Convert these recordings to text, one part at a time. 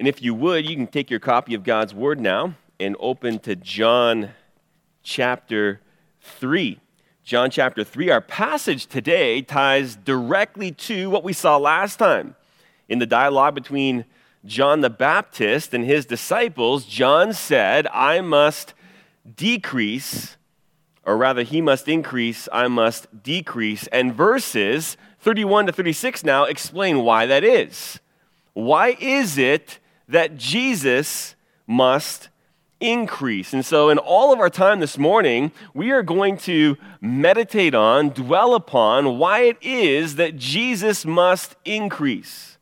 And if you would, you can take your copy of God's Word now and open to John chapter 3. John chapter 3, our passage today ties directly to what we saw last time. In the dialogue between John the Baptist and his disciples, John said, I must decrease, or rather, he must increase, I must decrease. And verses 31 to 36 now explain why that is. Why is it that Jesus must increase. And so, in all of our time this morning, we are going to meditate on, dwell upon why it is that Jesus must increase.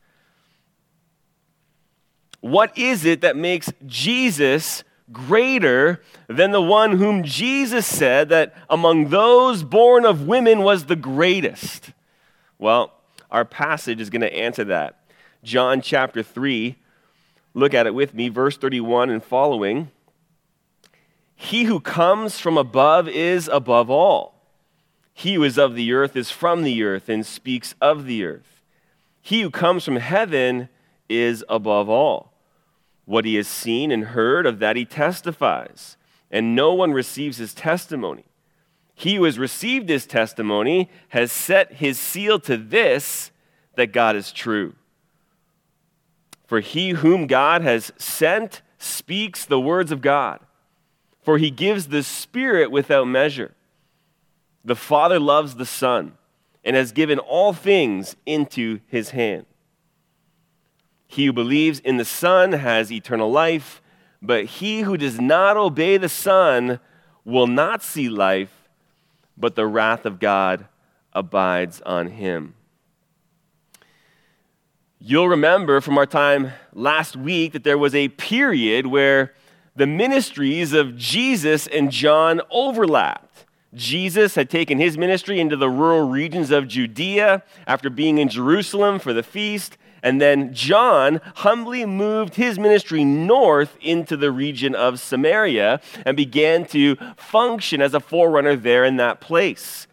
What is it that makes Jesus greater than the one whom Jesus said that among those born of women was the greatest? Well, our passage is going to answer that. John chapter 3 Look at it with me, verse 31 and following. He who comes from above is above all. He who is of the earth is from the earth and speaks of the earth. He who comes from heaven is above all. What he has seen and heard, of that he testifies, and no one receives his testimony. He who has received his testimony has set his seal to this that God is true. For he whom God has sent speaks the words of God, for he gives the Spirit without measure. The Father loves the Son and has given all things into his hand. He who believes in the Son has eternal life, but he who does not obey the Son will not see life, but the wrath of God abides on him. You'll remember from our time last week that there was a period where the ministries of Jesus and John overlapped. Jesus had taken his ministry into the rural regions of Judea after being in Jerusalem for the feast, and then John humbly moved his ministry north into the region of Samaria and began to function as a forerunner there in that place.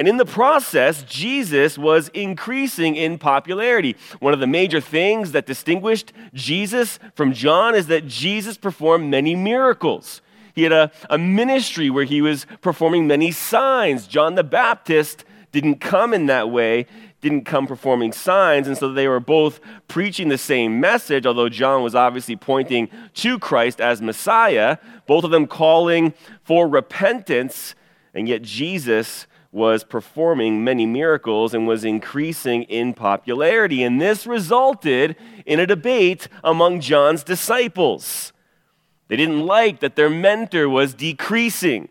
And in the process, Jesus was increasing in popularity. One of the major things that distinguished Jesus from John is that Jesus performed many miracles. He had a, a ministry where he was performing many signs. John the Baptist didn't come in that way, didn't come performing signs. And so they were both preaching the same message, although John was obviously pointing to Christ as Messiah, both of them calling for repentance. And yet Jesus was performing many miracles and was increasing in popularity. And this resulted in a debate among John's disciples. They didn't like that their mentor was decreasing.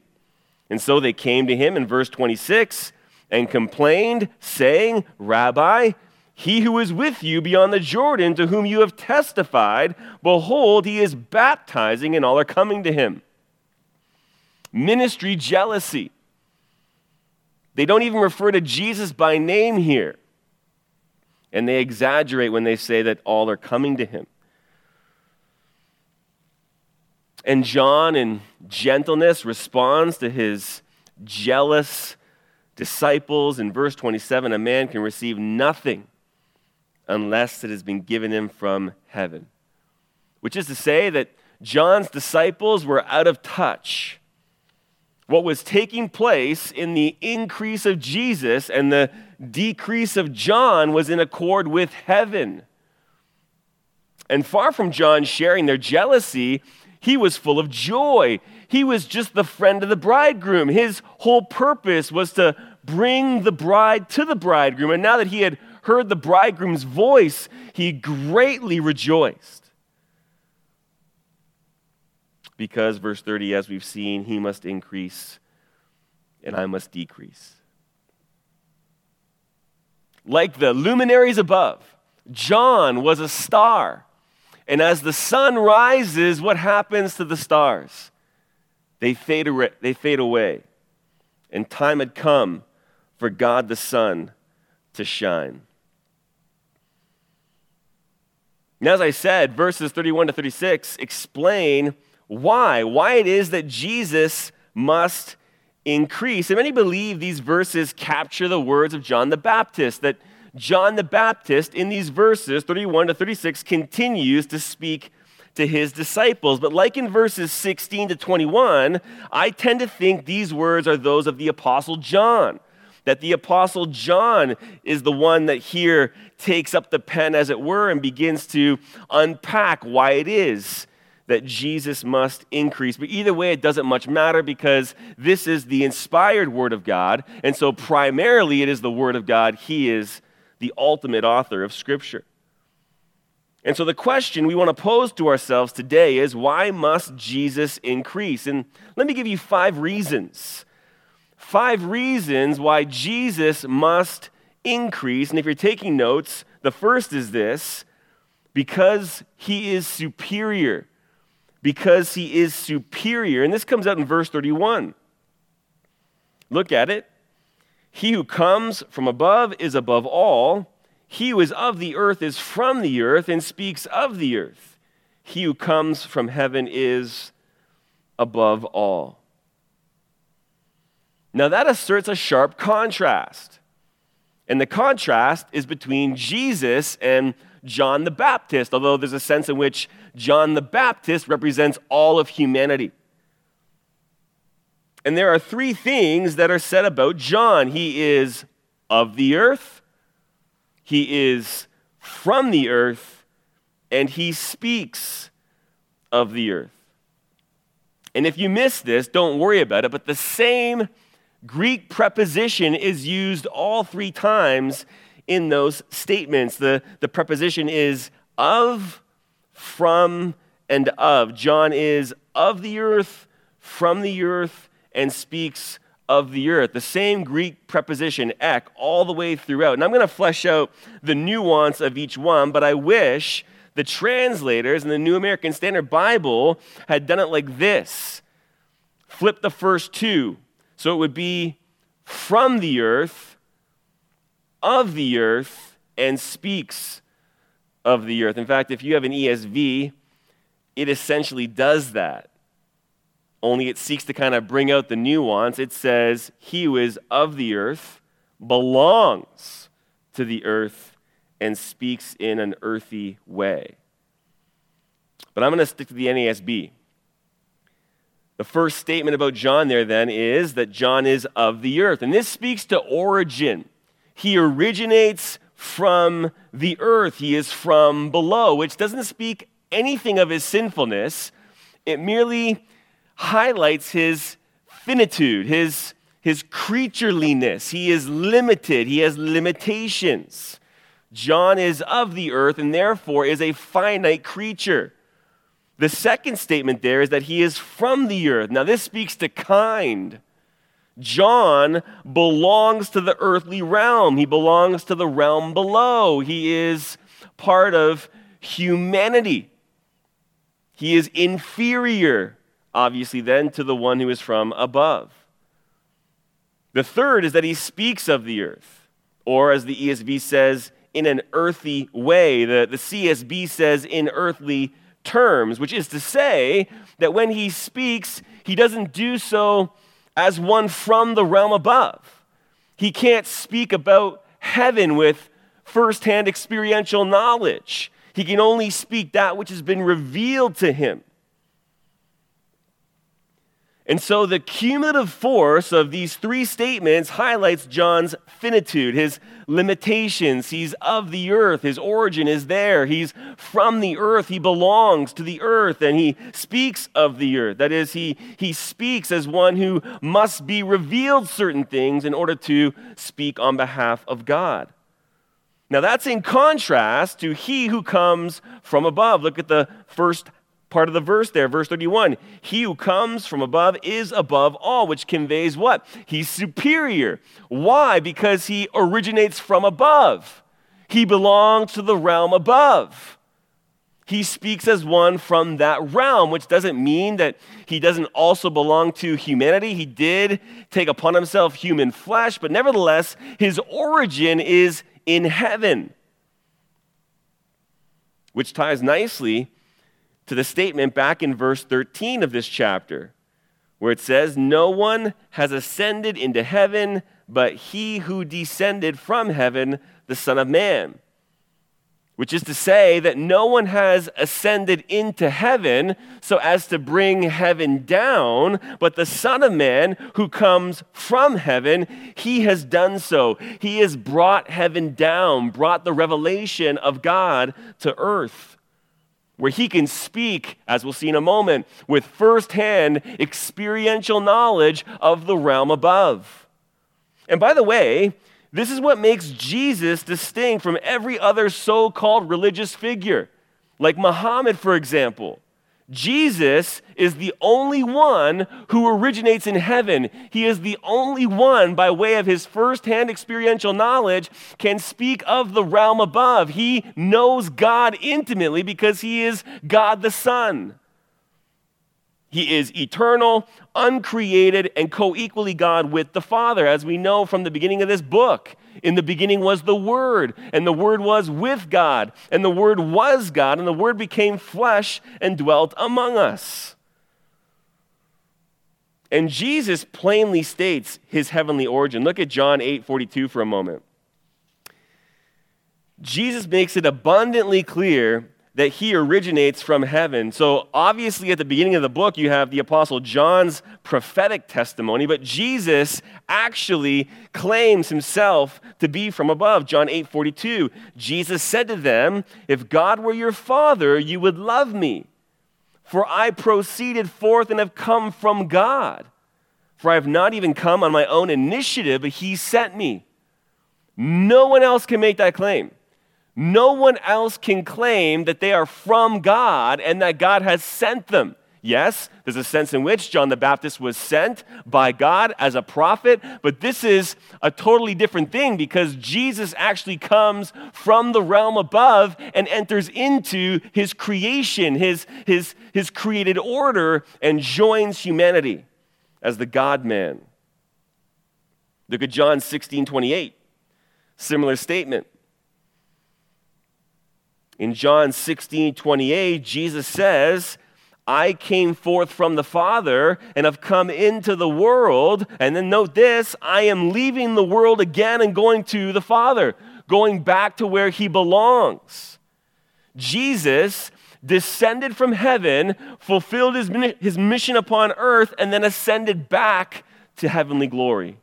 And so they came to him in verse 26 and complained, saying, Rabbi, he who is with you beyond the Jordan, to whom you have testified, behold, he is baptizing, and all are coming to him. Ministry jealousy. They don't even refer to Jesus by name here. And they exaggerate when they say that all are coming to him. And John, in gentleness, responds to his jealous disciples. In verse 27, a man can receive nothing unless it has been given him from heaven. Which is to say that John's disciples were out of touch what was taking place in the increase of Jesus and the decrease of John was in accord with heaven. And far from John sharing their jealousy, he was full of joy. He was just the friend of the bridegroom. His whole purpose was to bring the bride to the bridegroom. And now that he had heard the bridegroom's voice, he greatly rejoiced because, verse 30, as we've seen, he must increase and I must decrease. Like the luminaries above, John was a star. And as the sun rises, what happens to the stars? They fade, away, they fade away. And time had come for God the Son to shine. Now, as I said, verses 31 to 36 explain why, why it is that Jesus must increase. And many believe these verses capture the words of John the Baptist that John the Baptist in these verses, 31 to 36, continues to speak to his disciples. But like in verses 16 to 21, I tend to think these words are those of the Apostle John. That the Apostle John is the one that here takes up the pen, as it were, and begins to unpack why it is that Jesus must increase. But either way, it doesn't much matter because this is the inspired Word of God. And so, primarily, it is the Word of God. He is the ultimate author of Scripture. And so, the question we want to pose to ourselves today is why must Jesus increase? And let me give you five reasons. Five reasons why Jesus must increase. And if you're taking notes, the first is this because he is superior because he is superior. And this comes out in verse 31. Look at it. He who comes from above is above all. He who is of the earth is from the earth and speaks of the earth. He who comes from heaven is above all. Now that asserts a sharp contrast. And the contrast is between Jesus and John the Baptist, although there's a sense in which John the Baptist represents all of humanity. And there are three things that are said about John he is of the earth, he is from the earth, and he speaks of the earth. And if you miss this, don't worry about it, but the same Greek preposition is used all three times in those statements. The, the preposition is of, from, and of. John is of the earth, from the earth, and speaks of the earth. The same Greek preposition, ek, all the way throughout. And I'm going to flesh out the nuance of each one, but I wish the translators in the New American Standard Bible had done it like this flip the first two. So it would be from the earth of the earth and speaks of the earth. In fact, if you have an ESV, it essentially does that. Only it seeks to kind of bring out the nuance. It says, He who is of the earth belongs to the earth and speaks in an earthy way. But I'm going to stick to the NASB. The first statement about John there then is that John is of the earth. And this speaks to origin. He originates from the earth, he is from below, which doesn't speak anything of his sinfulness. It merely highlights his finitude, his, his creatureliness. He is limited, he has limitations. John is of the earth and therefore is a finite creature. The second statement there is that he is from the earth. Now, this speaks to kind. John belongs to the earthly realm. He belongs to the realm below. He is part of humanity. He is inferior, obviously, then, to the one who is from above. The third is that he speaks of the earth, or as the ESV says, in an earthy way. The, the CSB says in earthly terms, which is to say that when he speaks, he doesn't do so as one from the realm above. He can't speak about heaven with firsthand experiential knowledge. He can only speak that which has been revealed to him. And so the cumulative force of these three statements highlights John's finitude, his limitations. He's of the earth, his origin is there. He's from the earth, he belongs to the earth, and he speaks of the earth. That is, he, he speaks as one who must be revealed certain things in order to speak on behalf of God. Now, that's in contrast to he who comes from above. Look at the first part of the verse there, verse 31. He who comes from above is above all, which conveys what? He's superior. Why? Because he originates from above. He belongs to the realm above. He speaks as one from that realm, which doesn't mean that he doesn't also belong to humanity. He did take upon himself human flesh, but nevertheless, his origin is in heaven, which ties nicely to the statement back in verse 13 of this chapter, where it says, No one has ascended into heaven but he who descended from heaven, the Son of Man which is to say that no one has ascended into heaven so as to bring heaven down, but the Son of Man who comes from heaven, he has done so. He has brought heaven down, brought the revelation of God to earth. Where he can speak, as we'll see in a moment, with firsthand experiential knowledge of the realm above. And by the way, this is what makes Jesus distinct from every other so called religious figure, like Muhammad, for example. Jesus is the only one who originates in heaven. He is the only one, by way of his firsthand experiential knowledge, can speak of the realm above. He knows God intimately because he is God the Son. He is eternal, uncreated, and co equally God with the Father, as we know from the beginning of this book. In the beginning was the Word, and the Word was with God, and the Word was God, and the Word became flesh and dwelt among us. And Jesus plainly states his heavenly origin. Look at John 8 42 for a moment. Jesus makes it abundantly clear that he originates from heaven. So, obviously, at the beginning of the book, you have the Apostle John's prophetic testimony, but Jesus actually claims himself to be from above. John 8 42. Jesus said to them, If God were your father, you would love me, for I proceeded forth and have come from God. For I have not even come on my own initiative, but he sent me. No one else can make that claim. No one else can claim that they are from God and that God has sent them. Yes, there's a sense in which John the Baptist was sent by God as a prophet, but this is a totally different thing because Jesus actually comes from the realm above and enters into his creation, his, his, his created order, and joins humanity as the God man. Look at John 16 28. Similar statement. In John 16 28, Jesus says, I came forth from the Father and have come into the world. And then note this I am leaving the world again and going to the Father, going back to where he belongs. Jesus descended from heaven, fulfilled his, his mission upon earth, and then ascended back to heavenly glory.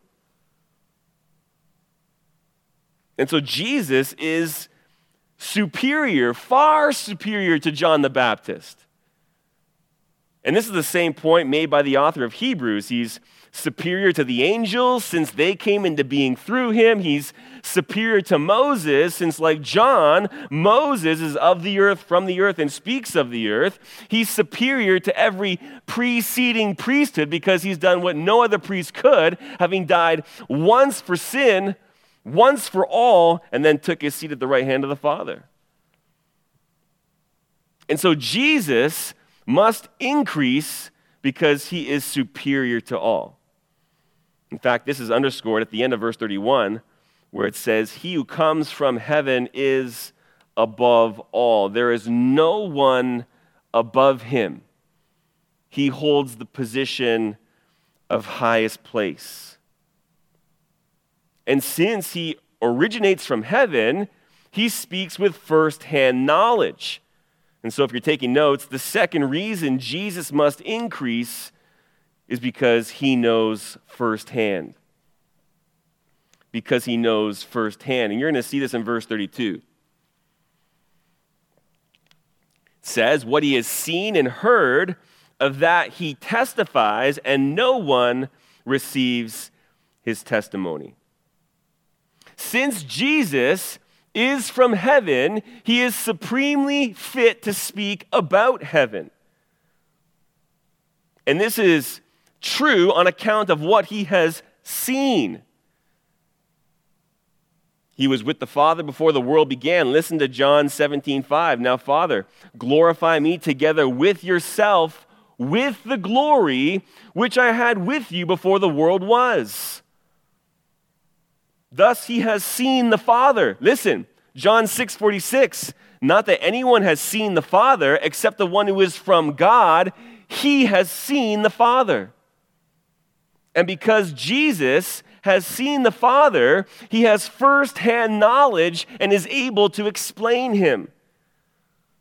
And so Jesus is superior, far superior to John the Baptist. And this is the same point made by the author of Hebrews. He's superior to the angels since they came into being through him. He's superior to Moses since, like John, Moses is of the earth, from the earth, and speaks of the earth. He's superior to every preceding priesthood because he's done what no other priest could, having died once for sin once for all, and then took his seat at the right hand of the Father. And so Jesus must increase because he is superior to all. In fact, this is underscored at the end of verse 31, where it says, He who comes from heaven is above all. There is no one above him. He holds the position of highest place. And since he originates from heaven, he speaks with firsthand knowledge. And so, if you're taking notes, the second reason Jesus must increase is because he knows firsthand. Because he knows firsthand. And you're going to see this in verse 32. It says, What he has seen and heard, of that he testifies, and no one receives his testimony. Since Jesus is from heaven, he is supremely fit to speak about heaven. And this is true on account of what he has seen. He was with the Father before the world began. Listen to John 17, 5. Now, Father, glorify me together with yourself with the glory which I had with you before the world was. Thus he has seen the Father. Listen, John 6 46. Not that anyone has seen the Father except the one who is from God, he has seen the Father. And because Jesus has seen the Father, he has firsthand knowledge and is able to explain him.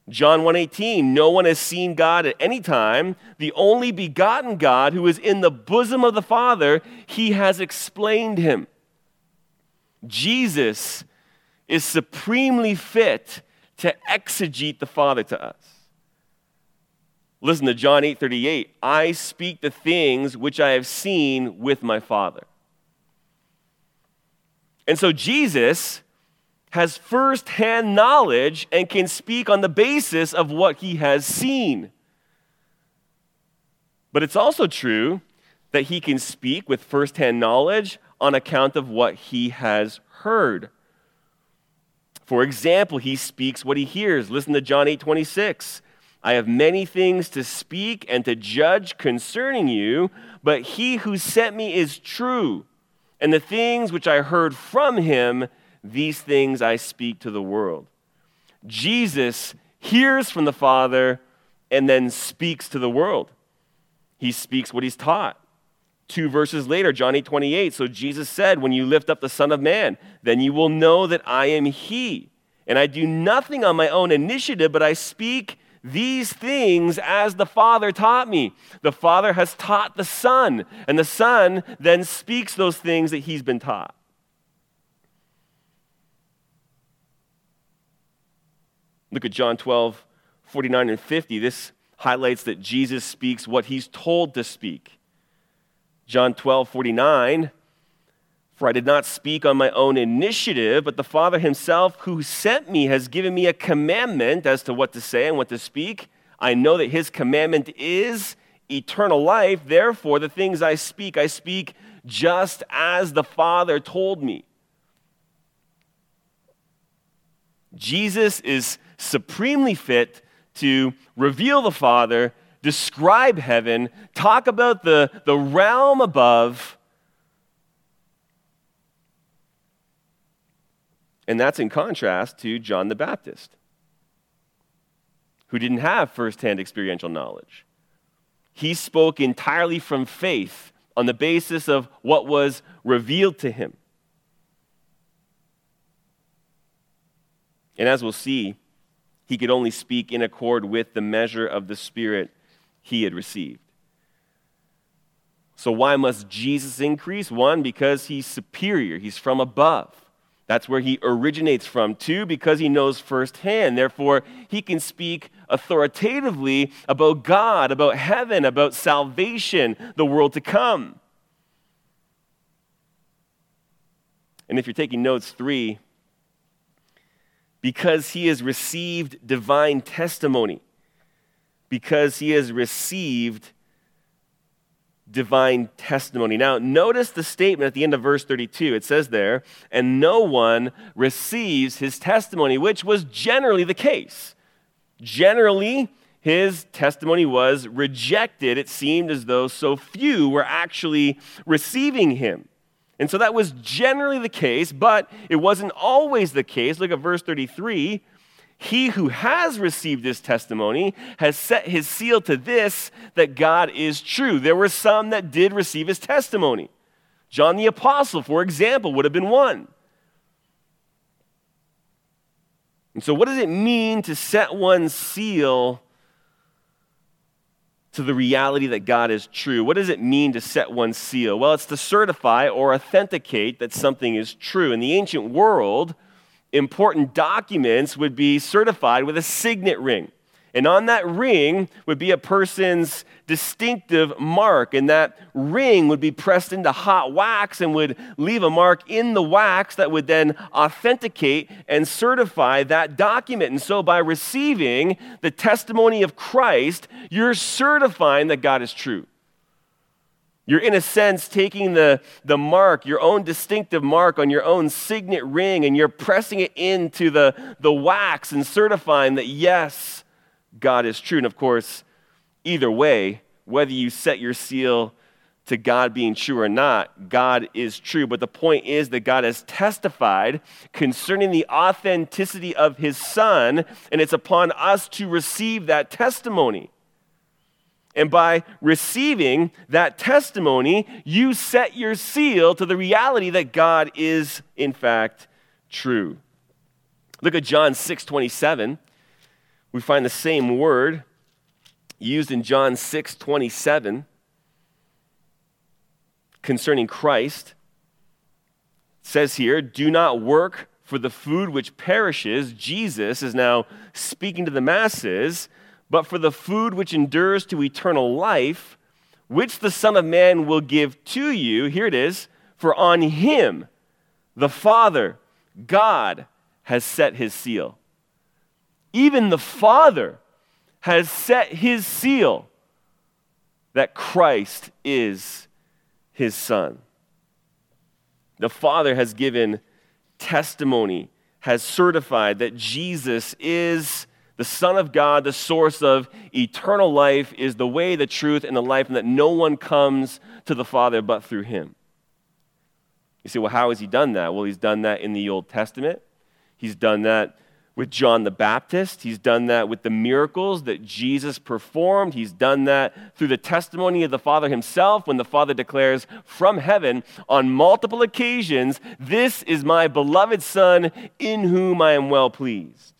John 1:18 No one has seen God at any time the only begotten God who is in the bosom of the Father he has explained him Jesus is supremely fit to exegete the Father to us. Listen to John 8:38 I speak the things which I have seen with my Father. And so Jesus has firsthand knowledge and can speak on the basis of what he has seen. But it's also true that he can speak with firsthand knowledge on account of what he has heard. For example, he speaks what he hears. Listen to John 8 26. I have many things to speak and to judge concerning you, but he who sent me is true, and the things which I heard from him these things I speak to the world. Jesus hears from the Father and then speaks to the world. He speaks what he's taught. Two verses later, John 8 28. So Jesus said, When you lift up the Son of Man, then you will know that I am He. And I do nothing on my own initiative, but I speak these things as the Father taught me. The Father has taught the Son, and the Son then speaks those things that He's been taught. Look at John 12, 49 and 50. This highlights that Jesus speaks what he's told to speak. John 12, 49. For I did not speak on my own initiative, but the Father himself who sent me has given me a commandment as to what to say and what to speak. I know that his commandment is eternal life. Therefore, the things I speak, I speak just as the Father told me. Jesus is supremely fit to reveal the Father, describe heaven, talk about the, the realm above. And that's in contrast to John the Baptist, who didn't have firsthand experiential knowledge. He spoke entirely from faith on the basis of what was revealed to him. And as we'll see, he could only speak in accord with the measure of the Spirit he had received. So, why must Jesus increase? One, because he's superior, he's from above. That's where he originates from. Two, because he knows firsthand. Therefore, he can speak authoritatively about God, about heaven, about salvation, the world to come. And if you're taking notes, three, because he has received divine testimony, because he has received divine testimony. Now, notice the statement at the end of verse 32. It says there, and no one receives his testimony, which was generally the case. Generally, his testimony was rejected. It seemed as though so few were actually receiving him. And so that was generally the case, but it wasn't always the case. Look at verse 33. He who has received this testimony has set his seal to this that God is true. There were some that did receive his testimony. John the Apostle, for example, would have been one. And so, what does it mean to set one's seal to the reality that God is true. What does it mean to set one's seal? Well, it's to certify or authenticate that something is true. In the ancient world, important documents would be certified with a signet ring. And on that ring would be a person's distinctive mark. And that ring would be pressed into hot wax and would leave a mark in the wax that would then authenticate and certify that document. And so, by receiving the testimony of Christ, you're certifying that God is true. You're, in a sense, taking the, the mark, your own distinctive mark on your own signet ring, and you're pressing it into the, the wax and certifying that, yes, God is true. And of course, either way, whether you set your seal to God being true or not, God is true. But the point is that God has testified concerning the authenticity of his Son, and it's upon us to receive that testimony. And by receiving that testimony, you set your seal to the reality that God is, in fact, true. Look at John 6 27. We find the same word used in John 6 27 concerning Christ. It says here, Do not work for the food which perishes. Jesus is now speaking to the masses but for the food which endures to eternal life, which the Son of Man will give to you. Here it is for on him, the Father, God, has set his seal. Even the Father has set his seal that Christ is his Son. The Father has given testimony, has certified that Jesus is the Son of God, the source of eternal life, is the way, the truth, and the life, and that no one comes to the Father but through him. You say, well, how has he done that? Well, he's done that in the Old Testament. He's done that with John the Baptist. He's done that with the miracles that Jesus performed. He's done that through the testimony of the Father himself when the Father declares from heaven on multiple occasions, This is my beloved Son in whom I am well pleased.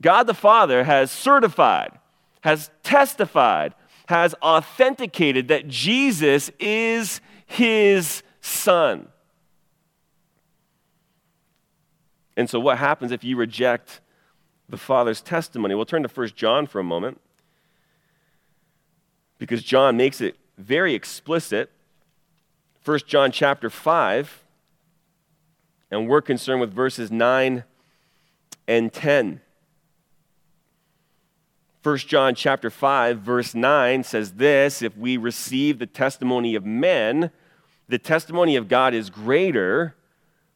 God the Father has certified, has testified, has authenticated that Jesus is his Son. And so, what happens if you reject the Father's testimony? We'll turn to 1 John for a moment because John makes it very explicit. 1 John chapter 5, and we're concerned with verses 9 and 10. 1 John chapter 5 verse 9 says this, if we receive the testimony of men, the testimony of God is greater,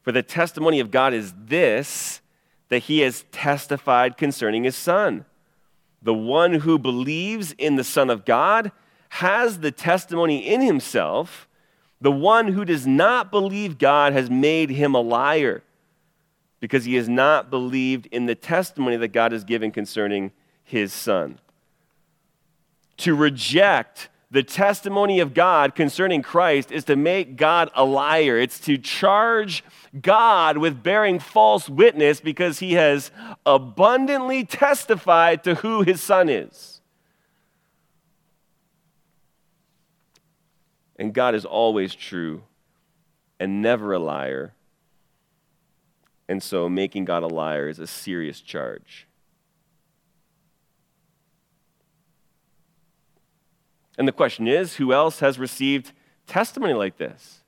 for the testimony of God is this that he has testified concerning his son. The one who believes in the son of God has the testimony in himself. The one who does not believe God has made him a liar because he has not believed in the testimony that God has given concerning his son. To reject the testimony of God concerning Christ is to make God a liar. It's to charge God with bearing false witness because he has abundantly testified to who his son is. And God is always true and never a liar. And so making God a liar is a serious charge. And the question is who else has received testimony like this?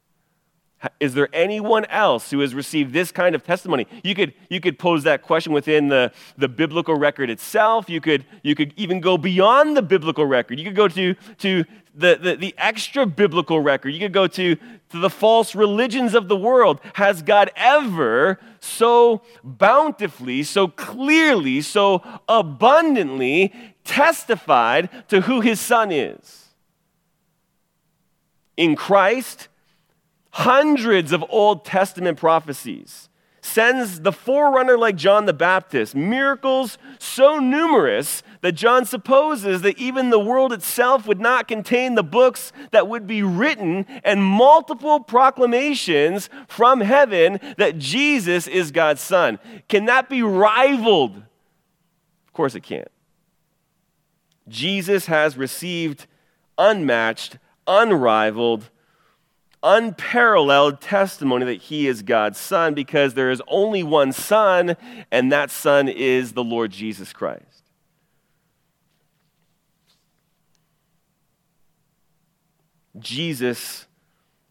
Is there anyone else who has received this kind of testimony? You could, you could pose that question within the, the biblical record itself. You could, you could even go beyond the biblical record. You could go to, to the, the, the extra biblical record. You could go to, to the false religions of the world. Has God ever so bountifully, so clearly, so abundantly testified to who his son is. In Christ, hundreds of Old Testament prophecies sends the forerunner like John the Baptist, miracles so numerous that John supposes that even the world itself would not contain the books that would be written and multiple proclamations from heaven that Jesus is God's Son. Can that be rivaled? Of course it can't. Jesus has received unmatched, unrivaled, unparalleled testimony that he is God's Son because there is only one Son, and that Son is the Lord Jesus Christ. Jesus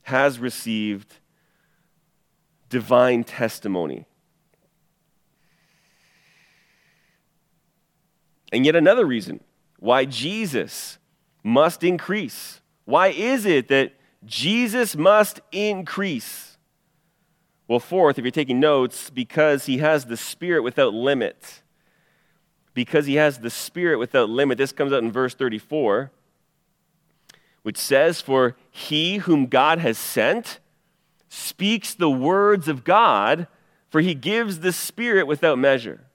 has received divine testimony. And yet, another reason why Jesus must increase. Why is it that Jesus must increase? Well, fourth, if you're taking notes, because he has the Spirit without limit. Because he has the Spirit without limit. This comes out in verse 34, which says, For he whom God has sent speaks the words of God, for he gives the Spirit without measure.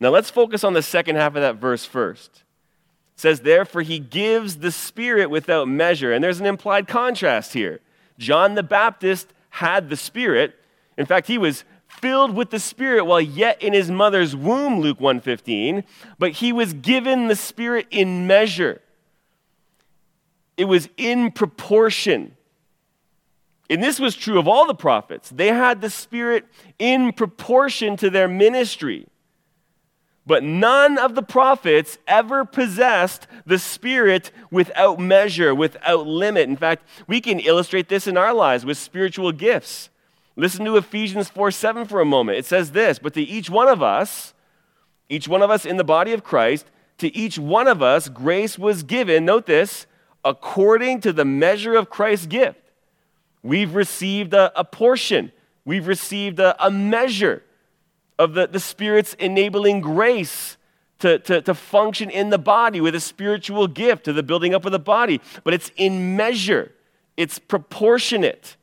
Now let's focus on the second half of that verse first. It says, Therefore, he gives the Spirit without measure. And there's an implied contrast here. John the Baptist had the Spirit. In fact, he was filled with the Spirit while yet in his mother's womb, Luke 1:15, but he was given the Spirit in measure. It was in proportion. And this was true of all the prophets. They had the Spirit in proportion to their ministry. But none of the prophets ever possessed the Spirit without measure, without limit. In fact, we can illustrate this in our lives with spiritual gifts. Listen to Ephesians 4 7 for a moment. It says this But to each one of us, each one of us in the body of Christ, to each one of us, grace was given, note this, according to the measure of Christ's gift. We've received a, a portion, we've received a, a measure of the, the Spirit's enabling grace to, to, to function in the body with a spiritual gift to the building up of the body. But it's in measure, it's proportionate.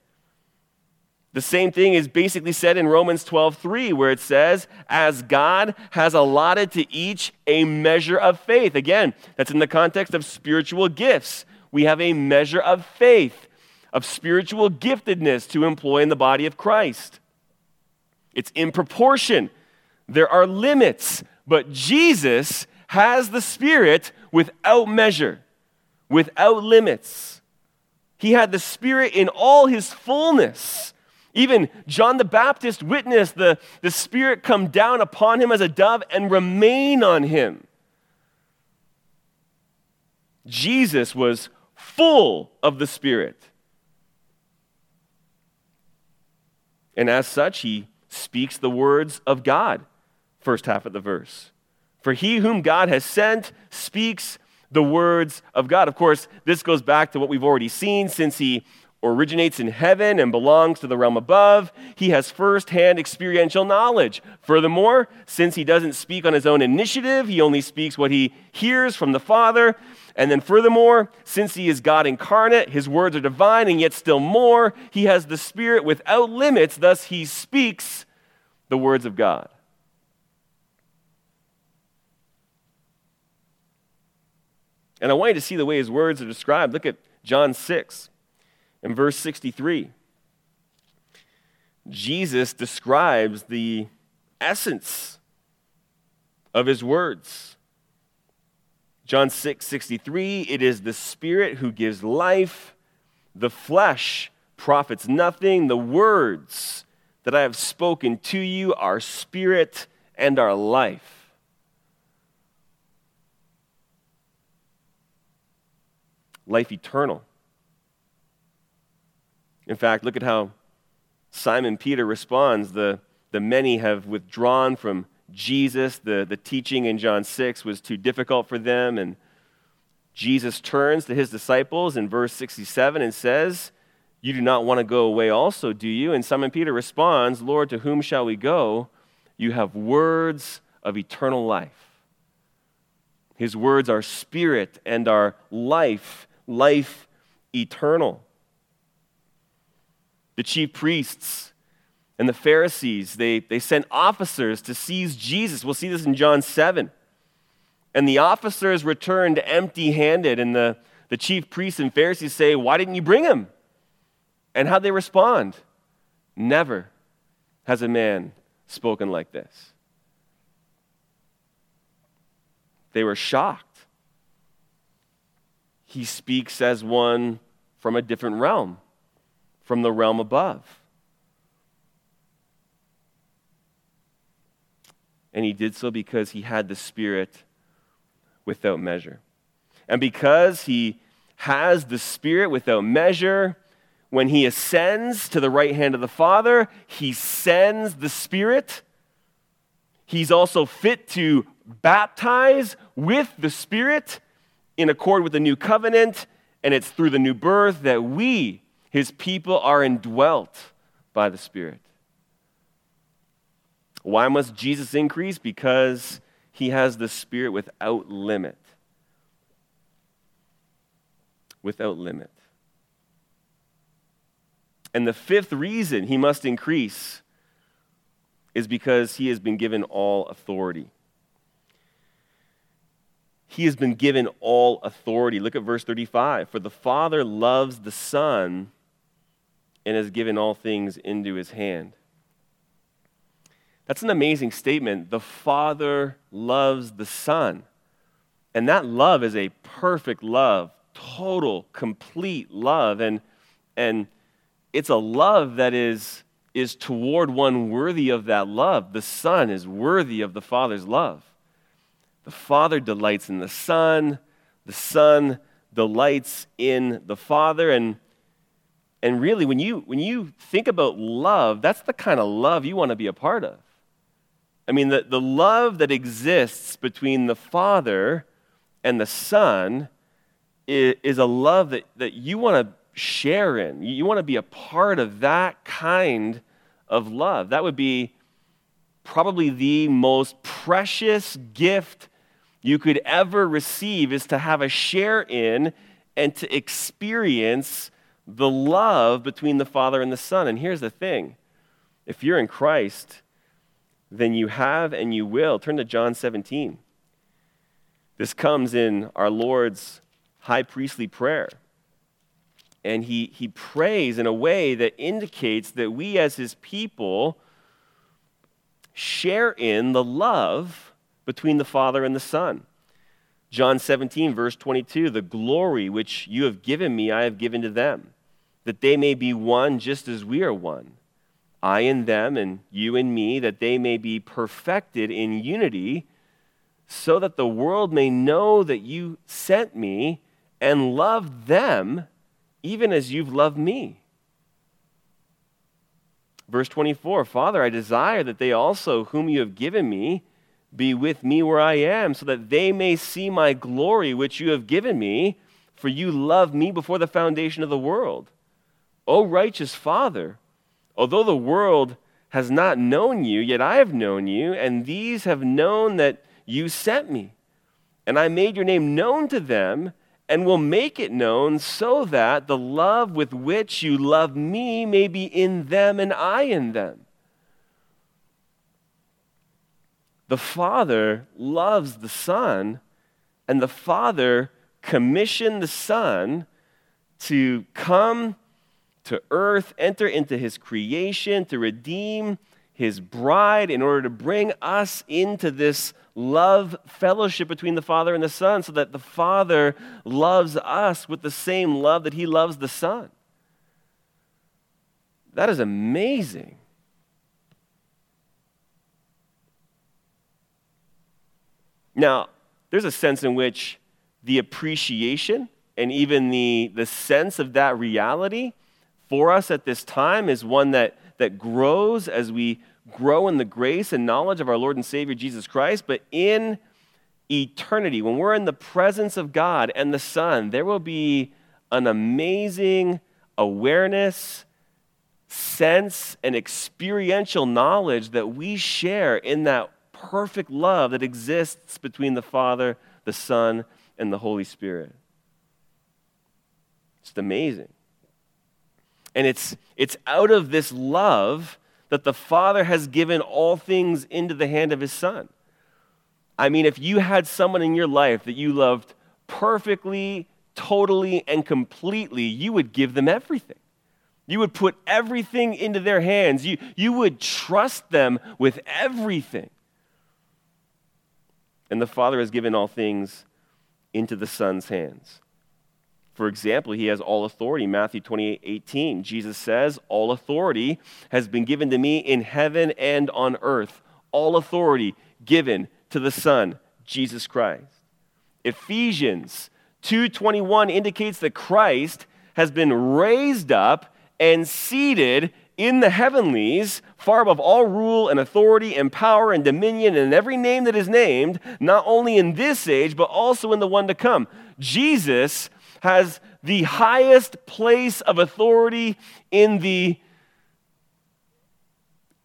The same thing is basically said in Romans 12:3 where it says as God has allotted to each a measure of faith. Again, that's in the context of spiritual gifts. We have a measure of faith, of spiritual giftedness to employ in the body of Christ. It's in proportion. There are limits, but Jesus has the Spirit without measure, without limits. He had the Spirit in all his fullness. Even John the Baptist witnessed the, the Spirit come down upon him as a dove and remain on him. Jesus was full of the Spirit. And as such, he speaks the words of God, first half of the verse. For he whom God has sent speaks the words of God. Of course, this goes back to what we've already seen since he originates in heaven and belongs to the realm above. He has firsthand experiential knowledge. Furthermore, since he doesn't speak on his own initiative, he only speaks what he hears from the Father. And then, furthermore, since he is God incarnate, his words are divine, and yet still more, he has the Spirit without limits, thus, he speaks the words of God. And I want you to see the way his words are described. Look at John 6 and verse 63. Jesus describes the essence of his words. John 6 63, it is the Spirit who gives life, the flesh profits nothing. The words that I have spoken to you are spirit and are life. Life eternal. In fact, look at how Simon Peter responds. The, the many have withdrawn from Jesus. The, the teaching in John 6 was too difficult for them. And Jesus turns to his disciples in verse 67 and says, You do not want to go away also, do you? And Simon Peter responds, Lord, to whom shall we go? You have words of eternal life. His words are spirit and are life, life eternal. The chief priests and the Pharisees, they, they sent officers to seize Jesus. We'll see this in John 7. And the officers returned empty handed, and the, the chief priests and Pharisees say, Why didn't you bring him? And how they respond? Never has a man spoken like this. They were shocked. He speaks as one from a different realm, from the realm above. and he did so because he had the Spirit without measure. And because he has the Spirit without measure, when he ascends to the right hand of the Father, he sends the Spirit. He's also fit to baptize with the Spirit in accord with the new covenant, and it's through the new birth that we, his people, are indwelt by the Spirit. Why must Jesus increase? Because he has the Spirit without limit. Without limit. And the fifth reason he must increase is because he has been given all authority. he has been given all authority. Look at verse 35. For the Father loves the Son and has given all things into his hand. That's an amazing statement. The Father loves the Son. And that love is a perfect love, total, complete love. And, and it's a love that is, is toward one worthy of that love. The Son is worthy of the Father's love. The Father delights in the Son, the Son delights in the Father. And, and really, when you, when you think about love, that's the kind of love you want to be a part of. I mean, the, the love that exists between the Father and the Son is, is a love that, that you want to share in. You want to be a part of that kind of love. That would be probably the most precious gift you could ever receive is to have a share in and to experience the love between the Father and the Son. And here's the thing if you're in Christ, then you have and you will. Turn to John 17. This comes in our Lord's high priestly prayer. And he, he prays in a way that indicates that we, as his people, share in the love between the Father and the Son. John 17, verse 22 The glory which you have given me, I have given to them, that they may be one just as we are one. I in them, and you in me, that they may be perfected in unity, so that the world may know that you sent me and loved them even as you've loved me. Verse 24 Father, I desire that they also, whom you have given me, be with me where I am, so that they may see my glory which you have given me, for you loved me before the foundation of the world. O righteous Father, although the world has not known you, yet I have known you, and these have known that you sent me. And I made your name known to them, and will make it known, so that the love with which you love me may be in them and I in them. The Father loves the Son, and the Father commissioned the Son to come to earth, enter into his creation, to redeem his bride in order to bring us into this love fellowship between the Father and the Son so that the Father loves us with the same love that he loves the Son. That is amazing. Now, there's a sense in which the appreciation and even the, the sense of that reality for us at this time is one that, that grows as we grow in the grace and knowledge of our Lord and Savior Jesus Christ. But in eternity, when we're in the presence of God and the Son, there will be an amazing awareness, sense, and experiential knowledge that we share in that perfect love that exists between the Father, the Son, and the Holy Spirit. It's amazing. And it's, it's out of this love that the Father has given all things into the hand of His Son. I mean, if you had someone in your life that you loved perfectly, totally, and completely, you would give them everything. You would put everything into their hands. You, you would trust them with everything. And the Father has given all things into the Son's hands. For example, he has all authority. Matthew 28 18. Jesus says, All authority has been given to me in heaven and on earth. All authority given to the Son, Jesus Christ. Ephesians 2:21 indicates that Christ has been raised up and seated in the heavenlies, far above all rule and authority and power and dominion and every name that is named, not only in this age, but also in the one to come. Jesus has the highest place of authority in the,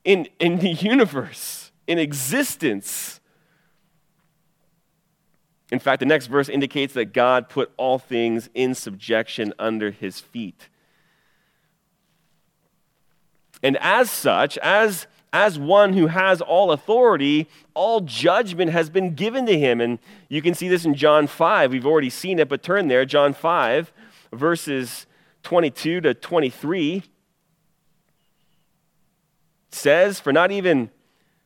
in, in the universe, in existence. In fact, the next verse indicates that God put all things in subjection under his feet. And as such, as, as one who has all authority, all judgment has been given to him. And you can see this in John 5. We've already seen it, but turn there. John 5, verses 22 to 23 says, For not even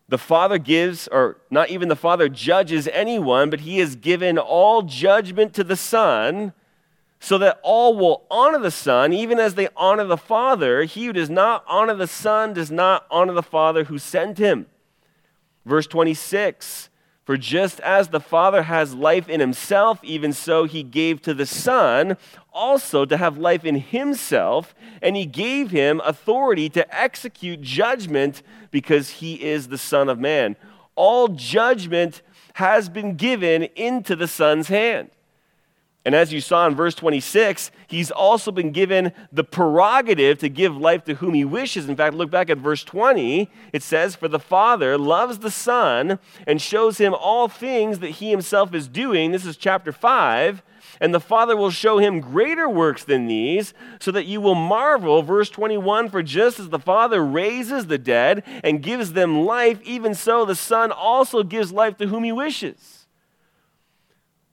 the Father gives, or not even the Father judges anyone, but he has given all judgment to the Son so that all will honor the Son, even as they honor the Father. He who does not honor the Son does not honor the Father who sent him. Verse 26 For just as the Father has life in himself, even so he gave to the Son also to have life in himself, and he gave him authority to execute judgment because he is the Son of Man. All judgment has been given into the Son's hand. And as you saw in verse 26, he's also been given the prerogative to give life to whom he wishes. In fact, look back at verse 20. It says, For the Father loves the Son and shows him all things that he himself is doing. This is chapter 5. And the Father will show him greater works than these, so that you will marvel. Verse 21 For just as the Father raises the dead and gives them life, even so the Son also gives life to whom he wishes.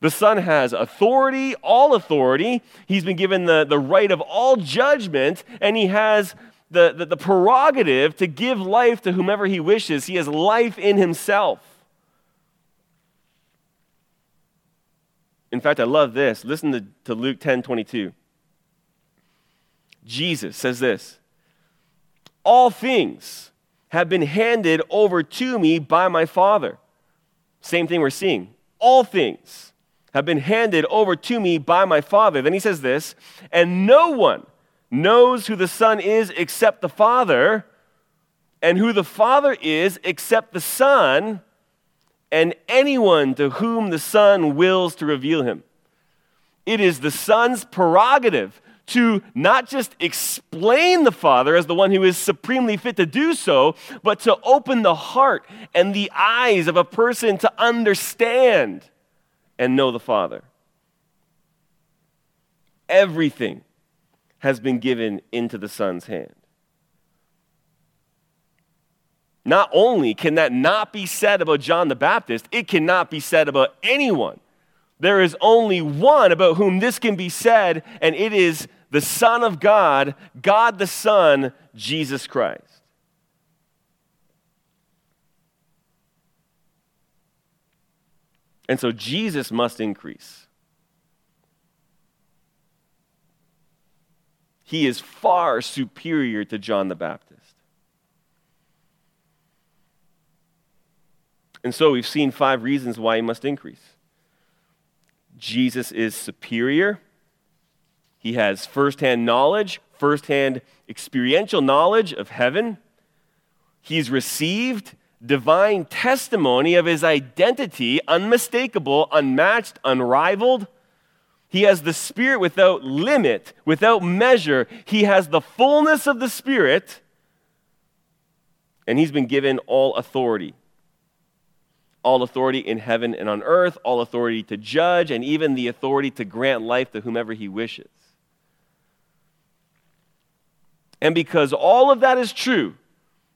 The Son has authority, all authority. He's been given the, the right of all judgment, and he has the, the, the prerogative to give life to whomever he wishes. He has life in himself. In fact, I love this. Listen to, to Luke 10 22. Jesus says this All things have been handed over to me by my Father. Same thing we're seeing. All things have been handed over to me by my Father. Then he says this, and no one knows who the Son is except the Father, and who the Father is except the Son, and anyone to whom the Son wills to reveal him. It is the Son's prerogative to not just explain the Father as the one who is supremely fit to do so, but to open the heart and the eyes of a person to understand and know the Father. Everything has been given into the Son's hand. Not only can that not be said about John the Baptist, it cannot be said about anyone. There is only one about whom this can be said, and it is the Son of God, God the Son, Jesus Christ. And so Jesus must increase. He is far superior to John the Baptist. And so we've seen five reasons why he must increase. Jesus is superior. He has firsthand knowledge, firsthand experiential knowledge of heaven. He's received divine testimony of his identity, unmistakable, unmatched, unrivaled. He has the Spirit without limit, without measure. He has the fullness of the Spirit, and he's been given all authority. All authority in heaven and on earth, all authority to judge, and even the authority to grant life to whomever he wishes. And because all of that is true,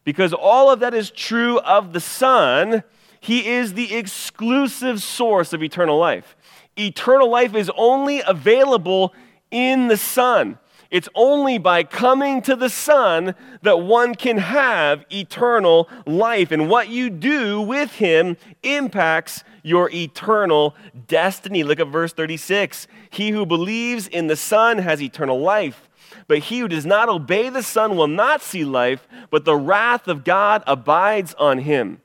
because all of that is true of the Son, He is the exclusive source of eternal life. Eternal life is only available in the Son. It's only by coming to the Son that one can have eternal life. And what you do with Him impacts your eternal destiny. Look at verse 36. He who believes in the Son has eternal life. But he who does not obey the Son will not see life, but the wrath of God abides on him.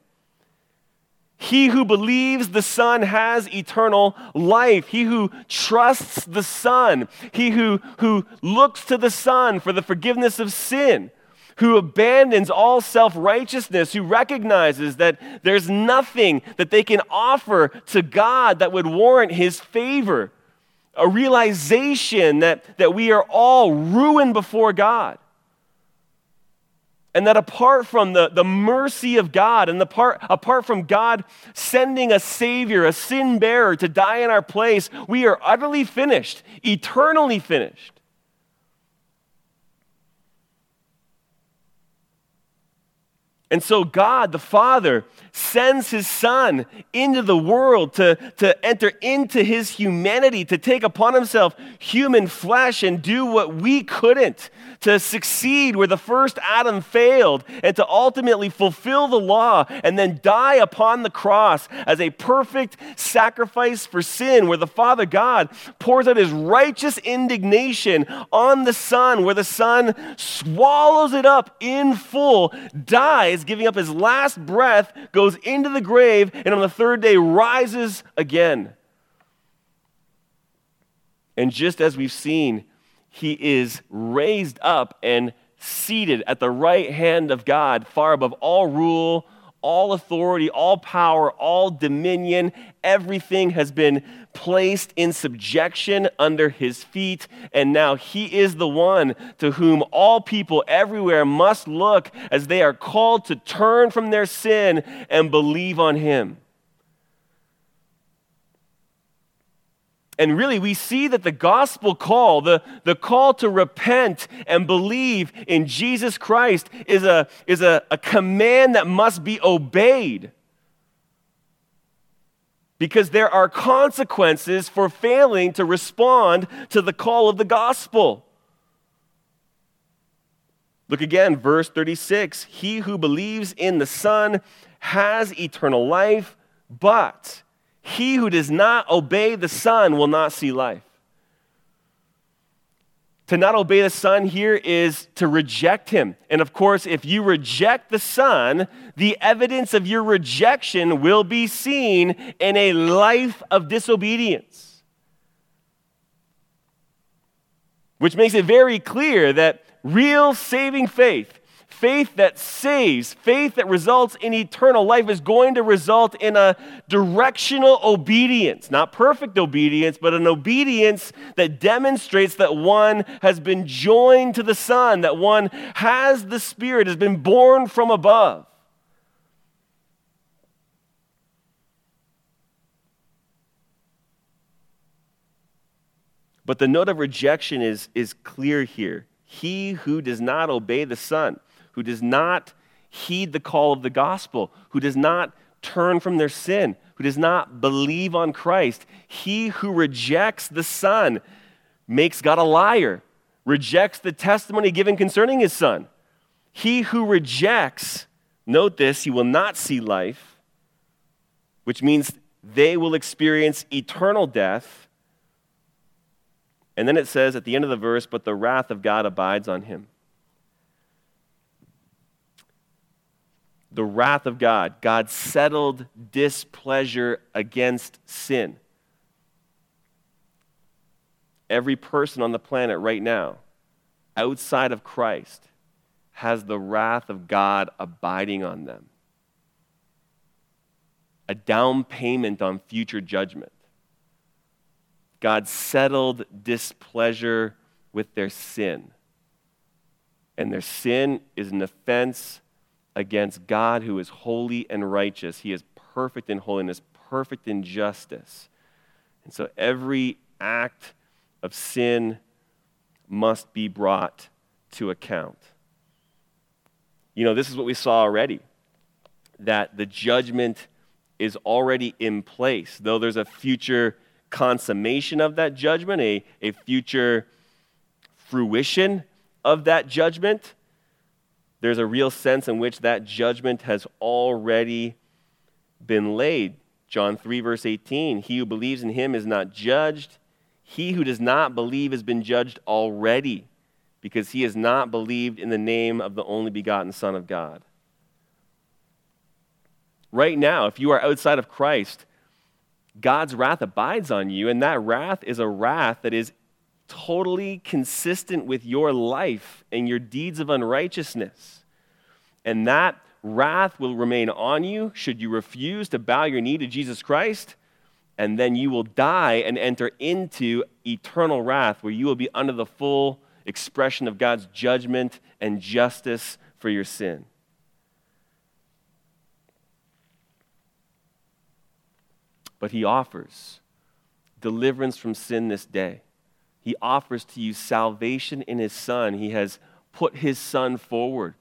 He who believes the Son has eternal life. He who trusts the Son. He who, who looks to the Son for the forgiveness of sin. Who abandons all self righteousness. Who recognizes that there's nothing that they can offer to God that would warrant his favor a realization that, that we are all ruined before God. And that apart from the, the mercy of God and the part, apart from God sending a Savior, a sin bearer to die in our place, we are utterly finished, eternally finished. And so God, the Father, sends his Son into the world to, to enter into his humanity, to take upon himself human flesh and do what we couldn't, to succeed where the first Adam failed, and to ultimately fulfill the law and then die upon the cross as a perfect sacrifice for sin, where the Father God pours out his righteous indignation on the Son, where the Son swallows it up in full, dies, giving up his last breath, goes into the grave, and on the third day rises again. And just as we've seen, he is raised up and seated at the right hand of God, far above all rule, all authority, all power, all dominion. Everything has been placed in subjection under his feet. And now he is the one to whom all people everywhere must look as they are called to turn from their sin and believe on him. And really, we see that the gospel call, the, the call to repent and believe in Jesus Christ, is, a, is a, a command that must be obeyed. Because there are consequences for failing to respond to the call of the gospel. Look again, verse 36 He who believes in the Son has eternal life, but he who does not obey the Son will not see life. To not obey the Son here is to reject Him. And of course, if you reject the Son, the evidence of your rejection will be seen in a life of disobedience. Which makes it very clear that real saving faith faith that saves, faith that results in eternal life, is going to result in a directional obedience. Not perfect obedience, but an obedience that demonstrates that one has been joined to the Son, that one has the Spirit, has been born from above. But the note of rejection is, is clear here. He who does not obey the Son who does not heed the call of the gospel, who does not turn from their sin, who does not believe on Christ, he who rejects the Son makes God a liar, rejects the testimony given concerning his Son. He who rejects, note this, he will not see life, which means they will experience eternal death. And then it says at the end of the verse, but the wrath of God abides on him. The wrath of God, God's settled displeasure against sin. Every person on the planet right now, outside of Christ, has the wrath of God abiding on them. A down payment on future judgment. God's settled displeasure with their sin. And their sin is an offense against God who is holy and righteous. He is perfect in holiness, perfect in justice. And so every act of sin must be brought to account. You know, this is what we saw already that the judgment is already in place, though there's a future consummation of that judgment, a, a future fruition of that judgment there's a real sense in which that judgment has already been laid. John 3, verse 18 He who believes in him is not judged. He who does not believe has been judged already because he has not believed in the name of the only begotten Son of God. Right now, if you are outside of Christ, God's wrath abides on you, and that wrath is a wrath that is totally consistent with your life and your deeds of unrighteousness. And that wrath will remain on you should you refuse to bow your knee to Jesus Christ. And then you will die and enter into eternal wrath, where you will be under the full expression of God's judgment and justice for your sin. But he offers deliverance from sin this day. He offers to you salvation in His Son. He has put His Son forward,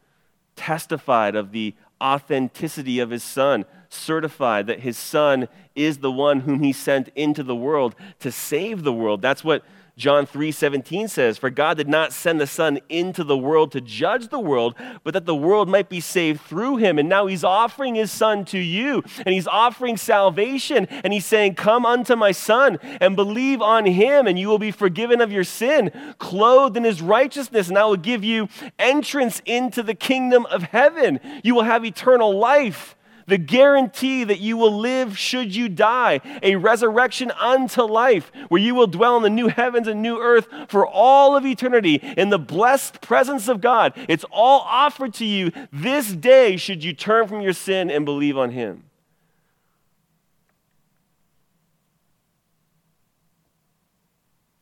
testified of the authenticity of his son, certified that his son is the one whom he sent into the world to save the world. That's what John 3:17 says, "For God did not send the Son into the world to judge the world, but that the world might be saved through him." And now he's offering his son to you, and he's offering salvation, and he's saying, "Come unto my son and believe on him, and you will be forgiven of your sin, clothed in his righteousness, and I will give you entrance into the kingdom of heaven. You will have eternal life." The guarantee that you will live should you die, a resurrection unto life, where you will dwell in the new heavens and new earth for all of eternity in the blessed presence of God. It's all offered to you this day, should you turn from your sin and believe on Him.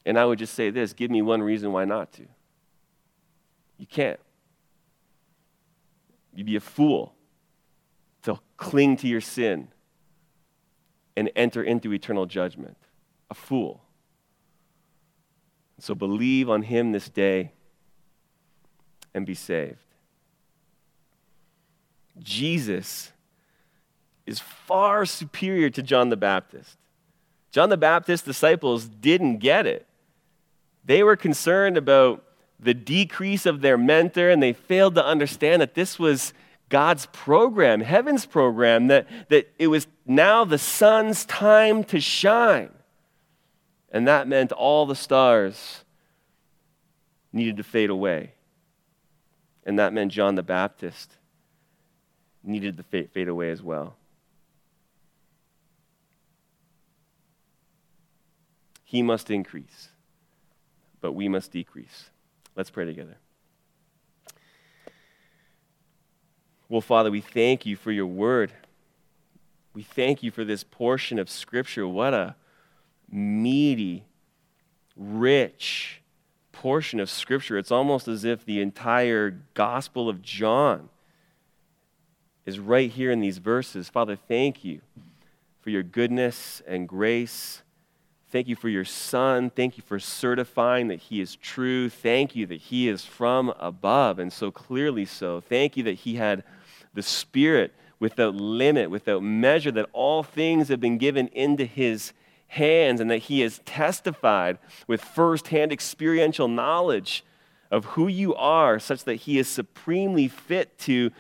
And I would just say this give me one reason why not to. You can't. You'd be a fool cling to your sin and enter into eternal judgment. A fool. So believe on him this day and be saved. Jesus is far superior to John the Baptist. John the Baptist's disciples didn't get it. They were concerned about the decrease of their mentor, and they failed to understand that this was God's program, heaven's program, that, that it was now the sun's time to shine. And that meant all the stars needed to fade away. And that meant John the Baptist needed to fade away as well. He must increase, but we must decrease. Let's pray together. Well, Father, we thank you for your word. We thank you for this portion of Scripture. What a meaty, rich portion of Scripture. It's almost as if the entire Gospel of John is right here in these verses. Father, thank you for your goodness and grace. Thank you for your Son. Thank you for certifying that He is true. Thank you that He is from above, and so clearly so. Thank you that He had the Spirit without limit, without measure, that all things have been given into His hands and that He has testified with firsthand experiential knowledge of who you are, such that He is supremely fit to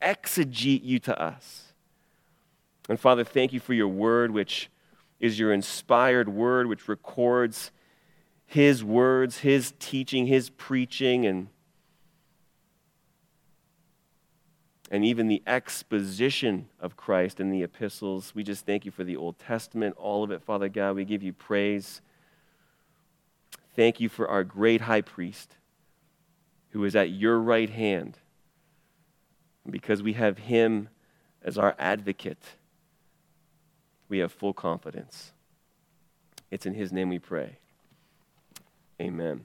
exegete you to us. And Father, thank you for your word, which is your inspired word, which records His words, His teaching, His preaching, and and even the exposition of Christ in the epistles. We just thank you for the Old Testament, all of it, Father God. We give you praise. Thank you for our great high priest who is at your right hand. because we have him as our advocate, we have full confidence. It's in his name we pray. Amen.